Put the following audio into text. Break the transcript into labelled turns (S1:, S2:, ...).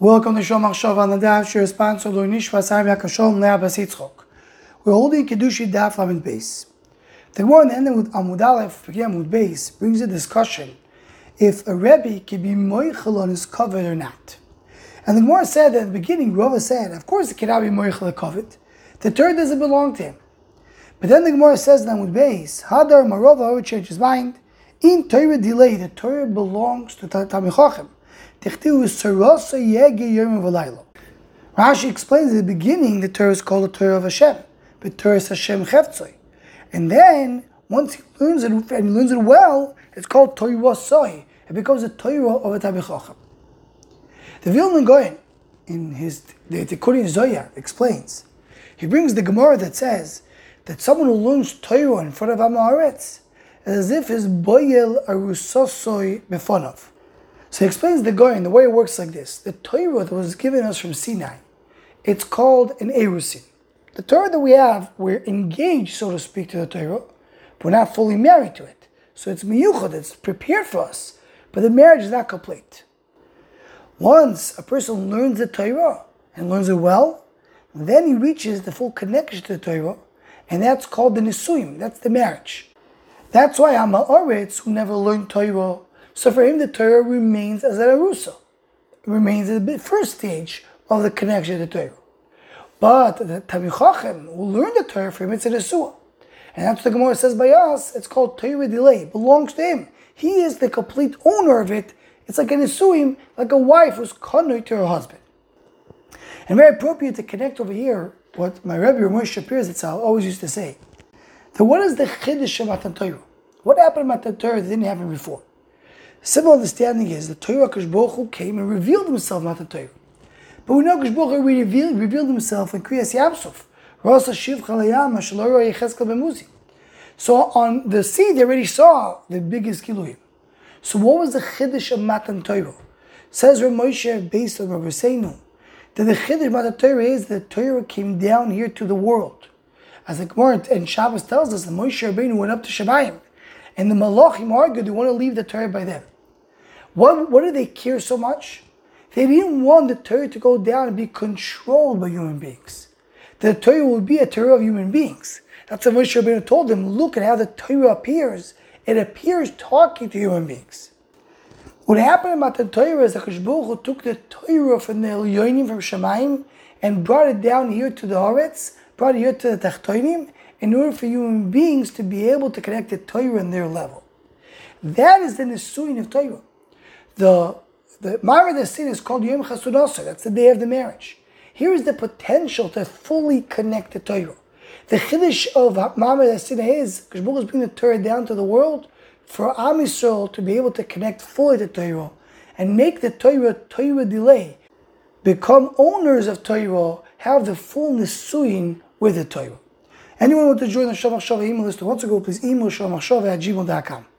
S1: Welcome to Shom Achshav on the Daf, your sponsor, Lo Nishva Sarim Yakashom Lea Basitzchok. We're holding Kiddushin Daf Lamed Beis. The Gemara in the end with Amud Aleph, Amud Beis, brings a discussion if a Rebbe can be moichel on his kovod or not. And the Gemara said that at the beginning, Rava said, of course it cannot be moichel on kovod. The Torah doesn't belong to him. But then the Gemara says in Amud Beis, Hadar Marova would change his mind. In Torah dilei, the Torah belongs to Tamil Rashi explains at the beginning the Torah is called the Torah of Hashem, but Torah is Hashem Cheftzoi. And then, once he learns it, and he learns it well, it's called Torah Wasoi. It becomes a Torah of a Tabichachim. The Vilna Gaon, in his the Tikkunei Zohar, explains, he brings the Gemara that says that someone who learns Torah in front of Amaretz is as if his boyel arusosoi befonov. So he explains the Gaon, the way it works like this. The Torah that was given us from Sinai, it's called an Erusin. The Torah that we have, we're engaged, so to speak, to the Torah, but we're not fully married to it. So it's miyuchad, it's prepared for us, but the marriage is not complete. Once a person learns the Torah and learns it well, then he reaches the full connection to the Torah, and that's called the Nisuim, that's the marriage. That's why Amaretz, who never learned Torah, so for him, the Torah remains as a Arusa. Remains at the first stage of the connection to the Torah. But the Tamil who learned the Torah, for him, it's a Nesua. And that's what the Gemara says by us, it's called Torah dilei. Belongs to him. He is the complete owner of it. It's like a Nesuim, like a wife who's conduit to her husband. And very appropriate to connect over here what my Rebbe Moshe Shapir zatzal always used to say. So what is the Chiddush of Matan Torah? What happened in Matan Torah that didn't happen before? Simple understanding is the Torah Baruch came and revealed himself, not the Torah. But we know Baruch revealed, revealed himself in Kriyas Yamsuf. So on the sea, they already saw the biggest giluyim. So what was the Chiddush of Matan Torah? Says Rav Moshe, based on Rav Seinu, that the Chiddush of Matan Torah is that Torah came down here to the world. As the Gemara and Shabbos tells us, the Moshe Rabbeinu went up to Shemayim, and the Malachim argued they want to leave the Torah by them. What, what did they care so much? They didn't want the Torah to go down and be controlled by human beings. The Torah will be a Torah of human beings. That's what Moshe Rabbeinu told them. Look at how the Torah appears. It appears talking to human beings. What happened about the Torah is that Baruch took the Torah from the Elyonim from Shemaim and brought it down here to the Haaretz, brought it here to the Tachtonim, in order for human beings to be able to connect the Torah on their level. That is the Nisuin of Torah. The the Mara sin is called Yom Chasunaso. That's the day of the marriage. Here is the potential to fully connect the Torah. The chiddush of Mara sin is Kishbuk is bringing the Torah down to the world for Am Yisrael to be able to connect fully to Torah and make the Torah Torah dilei, become owners of Torah, have the full nisuin with the Torah. Anyone want to join the Shavach Shava email list to go, please email shavachshava at gmail.com.